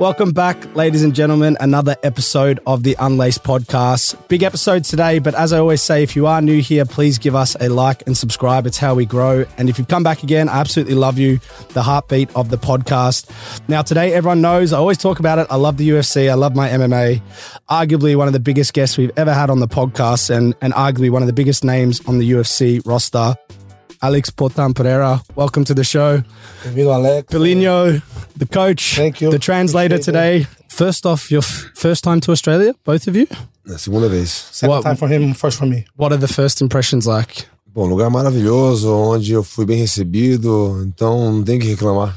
Welcome back, ladies and gentlemen. Another episode of the Unlaced podcast. Big episode today, but as I always say, if you are new here, please give us a like and subscribe. It's how we grow. And if you've come back again, I absolutely love you, the heartbeat of the podcast. Now, today, everyone knows I always talk about it. I love the UFC, I love my MMA. Arguably one of the biggest guests we've ever had on the podcast, and, and arguably one of the biggest names on the UFC roster. Alex Portan Pereira. welcome to the show. Bem-vindo, Alex. Pelino, the coach, Thank you. the translator Appreciate today. First off, your f- first time to Australia, both of you. É a segunda vez. Second What- time for him, first for me. What are the first impressions like? Bom, lugar maravilhoso, onde eu fui bem recebido, então não tem que reclamar.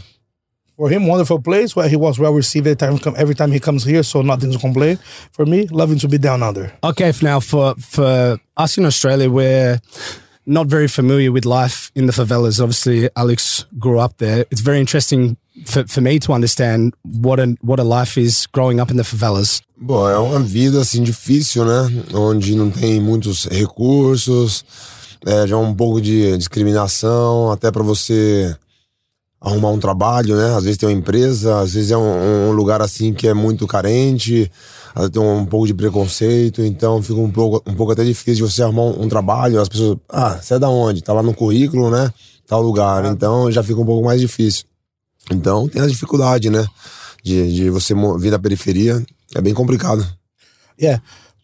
For him, wonderful place where he was well received every time, every time he comes here, so nothing to complain. For me, loving to be down under. Okay, for now for for us in Australia, we're not very familiar with life in the favelas. Obviously, Alex grew up there. It's very interesting for, for me to understand what a what a life is growing up in the favelas. Bom, é uma vida assim difícil, né? Onde não tem muitos recursos, é, já um pouco de discriminação, até para você arrumar um trabalho, né? Às vezes tem uma empresa, às vezes é um, um lugar assim que é muito carente, vezes tem um pouco de preconceito, então fica um pouco, um pouco até difícil de você arrumar um, um trabalho. As pessoas, ah, você é da onde? Tá lá no currículo, né? Tal lugar. Então já fica um pouco mais difícil. Então tem a dificuldade, né? De, de você vir da periferia. É bem complicado. Yeah.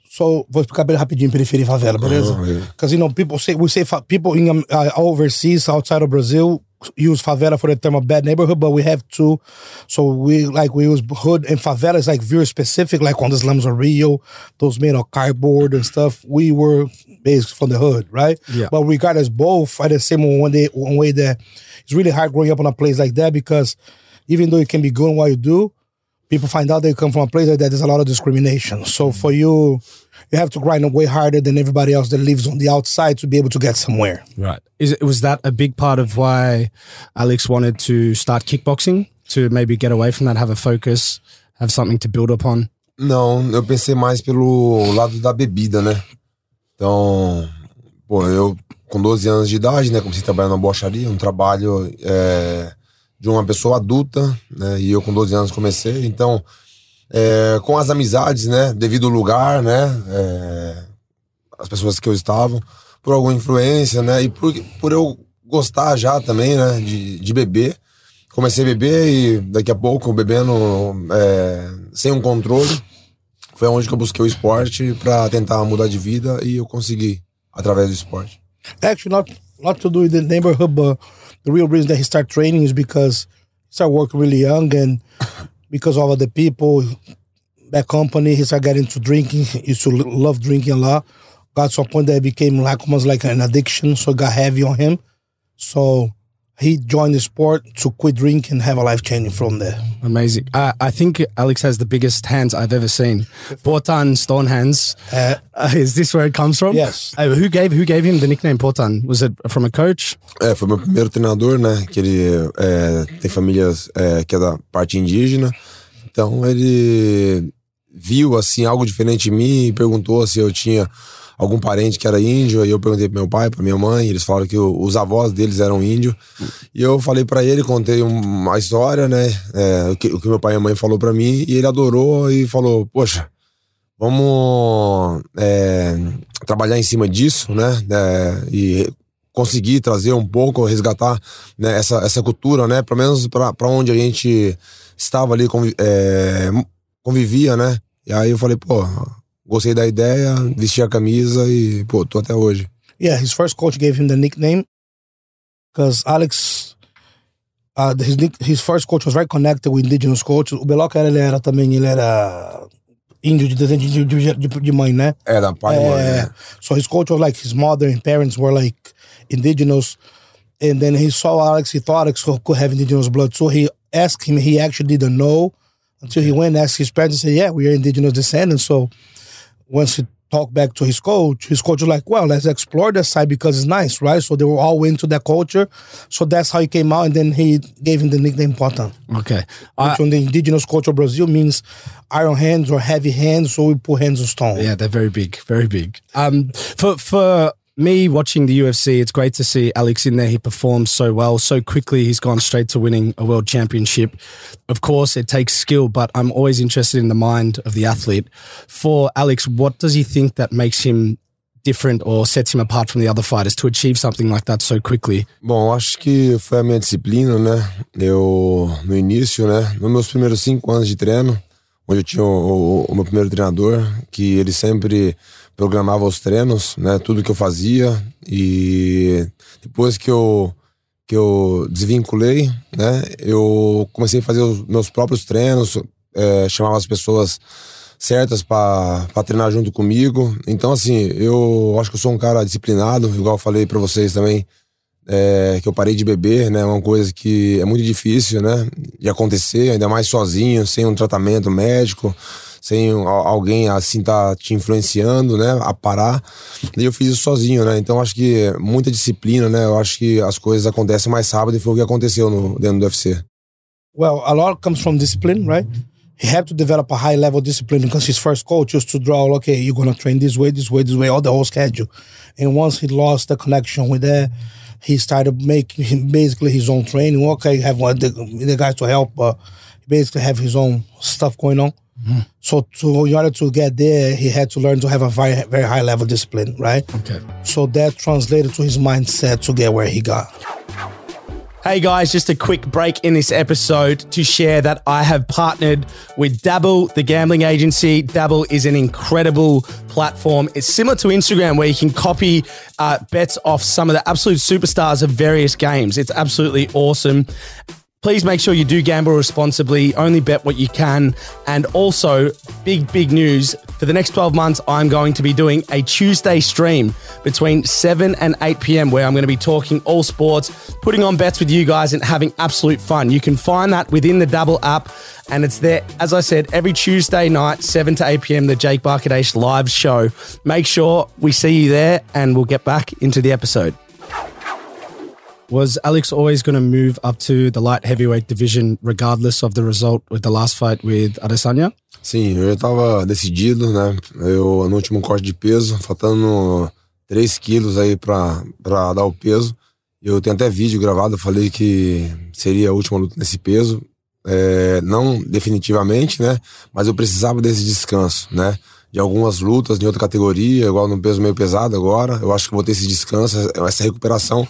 So, vou explicar bem rapidinho periferia e favela, beleza? Ah, ok. Because, you know, people say, we say people in uh, overseas, outside of Brazil, use favela for the term of bad neighborhood, but we have to. So, we like, we use hood and favela is like very specific, like on the slums of Rio, those made of cardboard and stuff. We were based from the hood, right? Yeah. But regardless, both are the same one day, one way that it's really hard growing up in a place like that because even though you can be good in what you do, people find out they come from a place like that, there's a lot of discrimination. So mm-hmm. for you, you have to grind way harder than everybody else that lives on the outside to be able to get somewhere. Right. Is it, was that a big part of why Alex wanted to start kickboxing to maybe get away from that, have a focus, have something to build upon? Não, eu pensei mais pelo lado da bebida, né? Então, pô, eu com 12 anos de idade, né? Comecei a trabalhar na bocharia, um trabalho é, de uma pessoa adulta, né? E eu com 12 anos comecei. Então, é, com as amizades, né? Devido ao lugar, né? É, as pessoas que eu estava, por alguma influência, né? E por, por eu gostar já também, né? De, de beber. Comecei a beber e daqui a pouco bebendo é, sem um controle. Foi onde que eu busquei o esporte para tentar mudar de vida e eu consegui através do esporte. Actually, not not to do with the neighborhood, but the real reason that he started training is because he started working really young and because of the people, that company, he started getting into drinking. He used to love drinking a lot. Got to a point that it became like almost like an addiction, so it got heavy on him. So he joined the sport to quit drinking and have a life changing from there. Amazing. I, I think Alex has the biggest hands I've ever seen. Portan stone hands. Uh, Uh, is this where it comes from? Yes. Uh, who gave who gave him the nickname Portan? Was it from a coach? É, foi meu primeiro treinador, né? Que ele é, tem famílias é, que é da parte indígena. Então ele viu assim algo diferente em mim e perguntou se eu tinha algum parente que era índio. Aí eu perguntei pro meu pai, pra minha mãe. Eles falaram que os avós deles eram índios. E eu falei pra ele, contei uma história, né? é, o, que, o que meu pai e minha mãe falou pra mim e ele adorou e falou: Poxa, vamos é, trabalhar em cima disso, né? É, e conseguir trazer um pouco, resgatar né, essa, essa cultura, né? Pelo menos para onde a gente estava ali, convi- é, convivia, né? E aí eu falei, pô, gostei da ideia, vesti a camisa e, pô, tô até hoje. Yeah, his first coach gave him the nickname because Alex, uh, his his first coach was very connected with indigenous coaches. O Beloca ele era também ele era índio de desenho de, de, de, mãe, né? Da pai e mãe, É, né? so his coach was like his mother and parents were like indigenous, and then he saw Alex. He thought Alex could have indigenous blood, so he asked him. He actually didn't know until he went and asked his parents and said, "Yeah, we are indigenous descendants." So once he talked back to his coach, his coach was like, well, let's explore that side because it's nice, right? So they were all into that culture. So that's how he came out, and then he gave him the nickname Potan. Okay. Which on the indigenous culture of Brazil means iron hands or heavy hands, so we put hands on stone. Yeah, they're very big, very big. Um, for for me watching the UFC, it's great to see Alex in there. He performs so well, so quickly. He's gone straight to winning a world championship. Of course, it takes skill, but I'm always interested in the mind of the athlete. For Alex, what does he think that makes him different or sets him apart from the other fighters to achieve something like that so quickly? Bom, acho que foi a minha disciplina, né? Eu, no início, né? Nos meus primeiros cinco anos de treino, onde eu tinha o, o, o meu primeiro treinador, que ele sempre programava os treinos, né? Tudo que eu fazia e depois que eu que eu desvinculei, né? Eu comecei a fazer os meus próprios treinos, é, chamava as pessoas certas para treinar junto comigo. Então, assim, eu acho que eu sou um cara disciplinado, igual eu falei para vocês também, é, que eu parei de beber, né? Uma coisa que é muito difícil, né? De acontecer, ainda mais sozinho, sem um tratamento médico sem alguém assim tá te influenciando, né, a parar. E eu fiz isso sozinho, né? Então acho que muita disciplina, né? Eu acho que as coisas acontecem mais rápido e foi o que aconteceu no, dentro do UFC. Well, a lot comes from discipline, right? He had to develop a high level discipline because his first coach used to draw, okay, you're gonna train this way, this way, this way, all the whole schedule. And once he lost the connection with that, he started making basically his own training. Okay, have one the, the guys to help, but basically have his own stuff going on. Mm-hmm. So, to, in order to get there, he had to learn to have a very, very high level discipline, right? Okay. So that translated to his mindset to get where he got. Hey guys, just a quick break in this episode to share that I have partnered with Dabble, the gambling agency. Dabble is an incredible platform. It's similar to Instagram where you can copy uh, bets off some of the absolute superstars of various games. It's absolutely awesome. Please make sure you do gamble responsibly, only bet what you can. And also, big, big news for the next 12 months, I'm going to be doing a Tuesday stream between 7 and 8 p.m. where I'm going to be talking all sports, putting on bets with you guys, and having absolute fun. You can find that within the Double app. And it's there, as I said, every Tuesday night, 7 to 8 p.m., the Jake Barkadash live show. Make sure we see you there, and we'll get back into the episode. Was Alex always going to move up to the light heavyweight division regardless of the result with the last fight with Adesanya? Sim, eu já estava decidido, né? Eu no último corte de peso, faltando 3 quilos aí para dar o peso. Eu tenho até vídeo gravado, falei que seria a última luta nesse peso. É, não definitivamente, né? Mas eu precisava desse descanso, né? De algumas lutas em outra categoria, igual no peso meio pesado agora. Eu acho que vou ter esse descanso, essa recuperação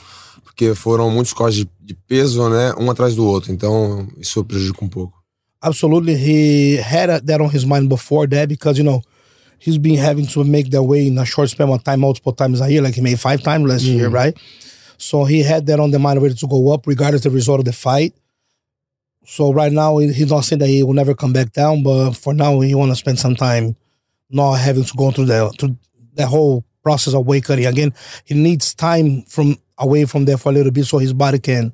porque foram muitos cortes de, peso, né, um atrás do outro. Então, isso prejudica um pouco. Absolutely, he had that on his mind before that because you know he's been having to make that way in a short span of time, multiple times a year. Like he made five times last mm. year, right? So he had that on the mind ready to go up, regardless of the result of the fight. So right now he's not saying that he will never come back down, but for now he want to spend some time not having to go through the through the whole process of weight cutting again. He needs time from away from there for a little bit so his body can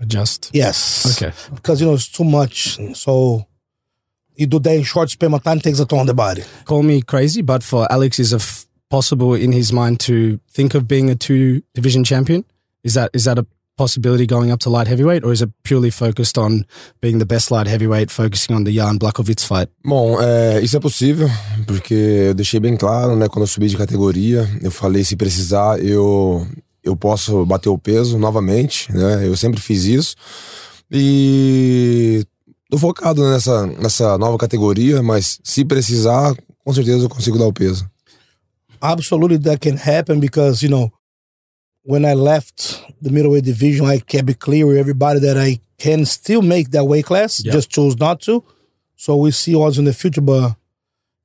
adjust. Yes. Okay. Because you know it's too much. So you do that in short span of time takes a toll on the body. Call me crazy, but for Alex, is it f- possible in his mind to think of being a two division champion? Is that is that a possibility going up to light heavyweight, or is it purely focused on being the best light heavyweight, focusing on the Jan Blachowicz fight? Bom, é, isso é possível, porque eu deixei bem claro, né, quando eu subi de categoria, eu falei se precisar, eu eu posso bater o peso novamente, né? Eu sempre fiz isso. E tô focado nessa, nessa nova categoria, mas se precisar, com certeza eu consigo dar o peso. Absolutely, that can happen because, you know, when I left the middleweight division, I kept it clear with everybody that I can still make that weight class, yep. just chose not to. So we see what's in the future, but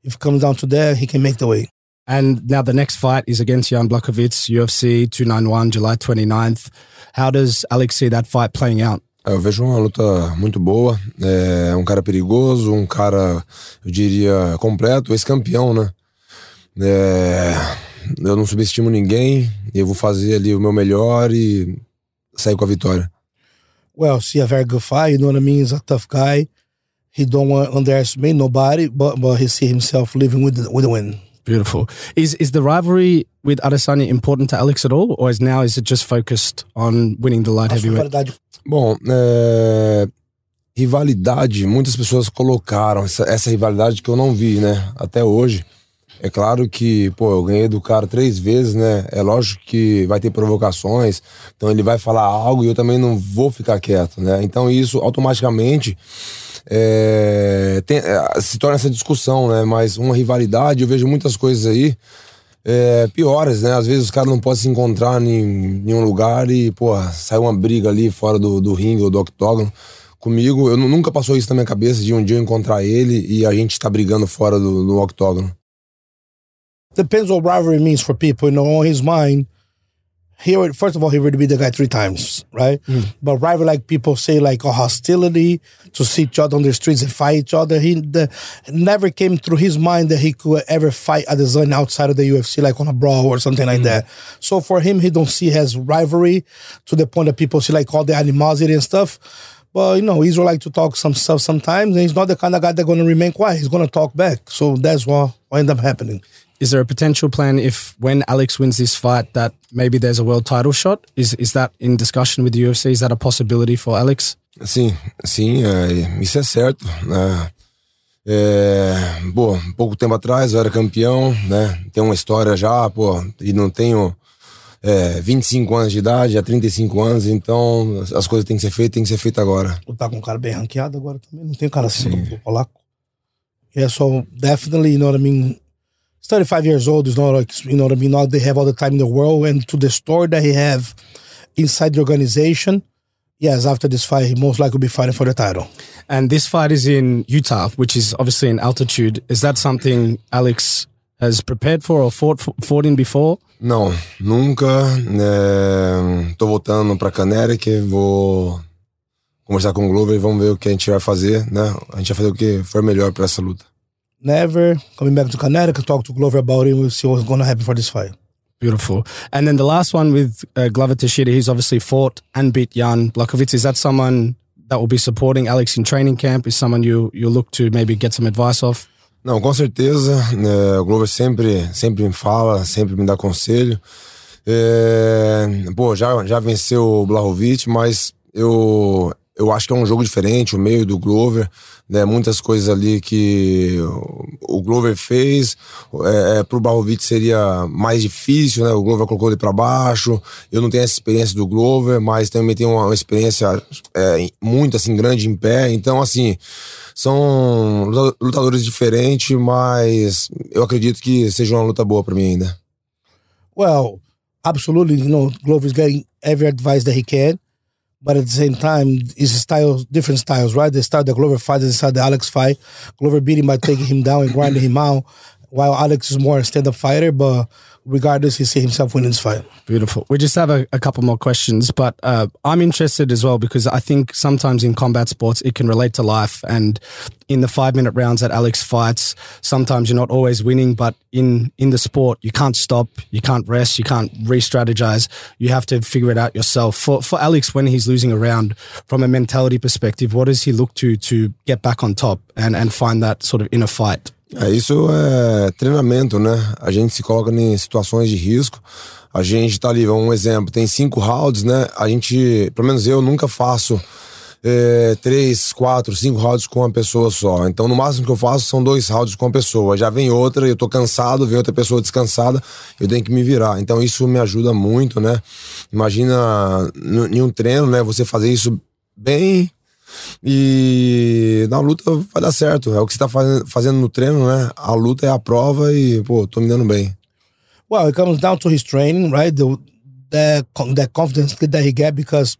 if it comes down to that, he can make the weight. And now the next fight is against Jan Blachowicz, UFC 291, July 29th. How does Alex see that fight playing out? Eu vejo uma luta muito boa. É um cara perigoso, um cara, eu diria, completo, ex-campeão, né? É, eu não subestimo ninguém, eu vou fazer ali o meu melhor e sair com a vitória. Well, see a very good fight, you know what I mean? He's a tough guy. He don't underestimate nobody, but, but he see himself living with the, with the win. Beautiful. Is is the rivalry with Adesanya important to Alex at all, or is now is it just focused on winning the light heavyweight? Bom, é, rivalidade, muitas pessoas colocaram essa, essa rivalidade que eu não vi, né? Até hoje. É claro que, pô, eu ganhei do cara três vezes, né? É lógico que vai ter provocações, então ele vai falar algo e eu também não vou ficar quieto, né? Então isso automaticamente é, tem- é, se torna essa discussão, né? Mas uma rivalidade, eu vejo muitas coisas aí é, piores, né? Às vezes os caras não podem se encontrar em nenhum lugar e, pô, sai uma briga ali fora do, do ringue ou do octógono. Comigo, eu nu- nunca passou isso na minha cabeça de um dia eu encontrar ele e a gente tá brigando fora do, do octógono. depends what rivalry means for people. You know, on his mind, he already, first of all, he already beat the guy three times, right? Hmm. But rival like people say, like a hostility to see each other on the streets and fight each other. He the, never came through his mind that he could ever fight Adesanya outside of the UFC, like on a brawl or something like hmm. that. So for him, he don't see as rivalry to the point that people see like all the animosity and stuff. But you know, Israel like to talk some stuff sometimes, and he's not the kind of guy that's gonna remain quiet. He's gonna talk back. So that's what, what ended up happening. Is there a potential plan if when Alex wins this fight that maybe there's a world title shot? Is is that in discussion with the UFC? Is that a possibility for Alex? Sim, sim, é, isso é certo. né? É, pô, pouco tempo atrás eu era campeão, né? Tenho uma história já, pô, e não tenho é, 25 anos de idade, há 35 anos, então as coisas têm que ser feitas, têm que ser feitas agora. tá com um cara bem ranqueado agora também. Não tem cara assim do polaco. Yeah, so definitely, you know what I mean. He's 35 years old. He's not like, you know what I mean. Not they have all the time in the world, and to the story that he have inside the organization. Yes, after this fight, he most likely will be fighting for the title. And this fight is in Utah, which is obviously in altitude. Is that something Alex has prepared for or fought fought in before? Não, nunca. É, tô voltando pra Caneric, vou conversar com o Glover e vamos ver o que a gente vai fazer, né? A gente vai fazer o que for melhor pra essa luta. Never coming back to Connecticut, talk to Glover about it. We'll see what's going to happen for this fight. Beautiful. And then the last one with uh, Glover Teixeira, he's obviously fought and beat Jan Blakovic. Is that someone that will be supporting Alex in training camp? Is someone you you look to maybe get some advice of? Não, com certeza. né, o Glover sempre, sempre me fala, sempre me dá conselho. É, pô, já, já venceu o Blahovic, mas eu, eu acho que é um jogo diferente, o meio do Glover. Né, muitas coisas ali que o Glover fez, é, é, pro Blahovic seria mais difícil, né? O Glover colocou ele para baixo. Eu não tenho essa experiência do Glover, mas também tenho uma, uma experiência é, muito assim grande em pé. Então, assim, são luta- lutadores diferentes, mas eu acredito que seja uma luta boa para mim ainda. Well, absolutely. You know, Glover's getting every advice that he can, but at the same time, it's styles, different styles, right? They start the Glover fights is the Alex fight. Glover beat him by taking him down and grinding him out, while Alex is more a stand-up fighter. But regardless, he see himself winning this fight. Beautiful. We just have a, a couple more questions, but uh, I'm interested as well because I think sometimes in combat sports it can relate to life. And in the five minute rounds that Alex fights, sometimes you're not always winning, but in in the sport you can't stop, you can't rest, you can't re-strategize. You have to figure it out yourself. For for Alex, when he's losing a round, from a mentality perspective, what does he look to to get back on top and and find that sort of inner fight? É, isso é treinamento, né? A gente se coloca em situações de risco. A gente tá ali, um exemplo, tem cinco rounds, né? A gente, pelo menos eu, nunca faço é, três, quatro, cinco rounds com uma pessoa só. Então, no máximo que eu faço são dois rounds com uma pessoa. Já vem outra, eu tô cansado, vem outra pessoa descansada, eu tenho que me virar. Então, isso me ajuda muito, né? Imagina em um treino, né? Você fazer isso bem e na luta vai dar certo. É o que você tá fazendo, no treino, né? A luta é a prova e, pô, tô me dando bem. Well, it comes down to his training, right? The that that confidence that he get because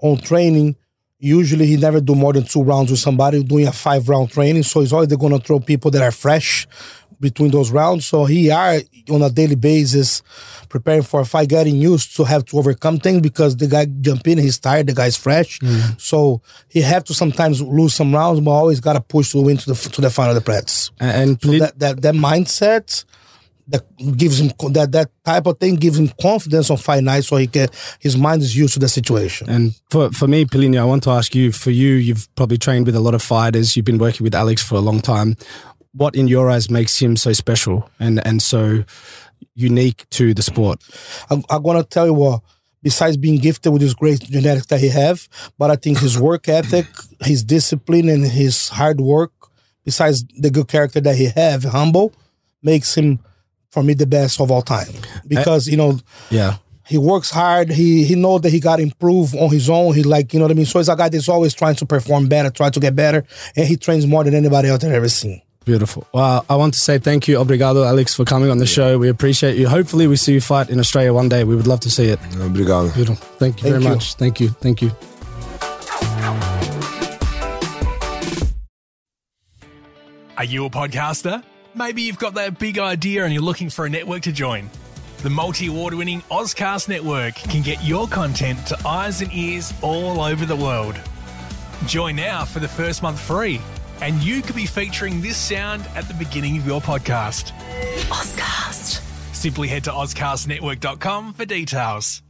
on training, usually he never do more than two rounds with somebody doing a five round training. So he's always gonna throw people that are fresh between those rounds. So he are on a daily basis preparing for a fight, getting used to have to overcome things because the guy jump in, he's tired, the guy's fresh. Mm. So he have to sometimes lose some rounds, but always gotta push to win to the to the final of the practice. And, and So that, that that mindset that gives him that that type of thing gives him confidence on fight night, so he can his mind is used to the situation. And for, for me, Polino, I want to ask you, for you, you've probably trained with a lot of fighters. You've been working with Alex for a long time. What in your eyes makes him so special and and so unique to the sport? I'm, I'm gonna tell you what. Besides being gifted with his great genetics that he have, but I think his work ethic, his discipline, and his hard work, besides the good character that he have, humble, makes him for me the best of all time. Because you know, Yeah. he works hard. He he know that he got to improve on his own. He like you know what I mean. So he's a guy that's always trying to perform better, try to get better, and he trains more than anybody else I've ever seen. Beautiful. Well, I want to say thank you, obrigado, Alex, for coming on the show. We appreciate you. Hopefully, we see you fight in Australia one day. We would love to see it. Obrigado. Beautiful. Thank you Thank very you. much. Thank you. Thank you. Are you a podcaster? Maybe you've got that big idea and you're looking for a network to join. The multi award winning Ozcast Network can get your content to eyes and ears all over the world. Join now for the first month free, and you could be featuring this sound at the beginning of your podcast. Ozcast. Simply head to OzcastNetwork.com for details.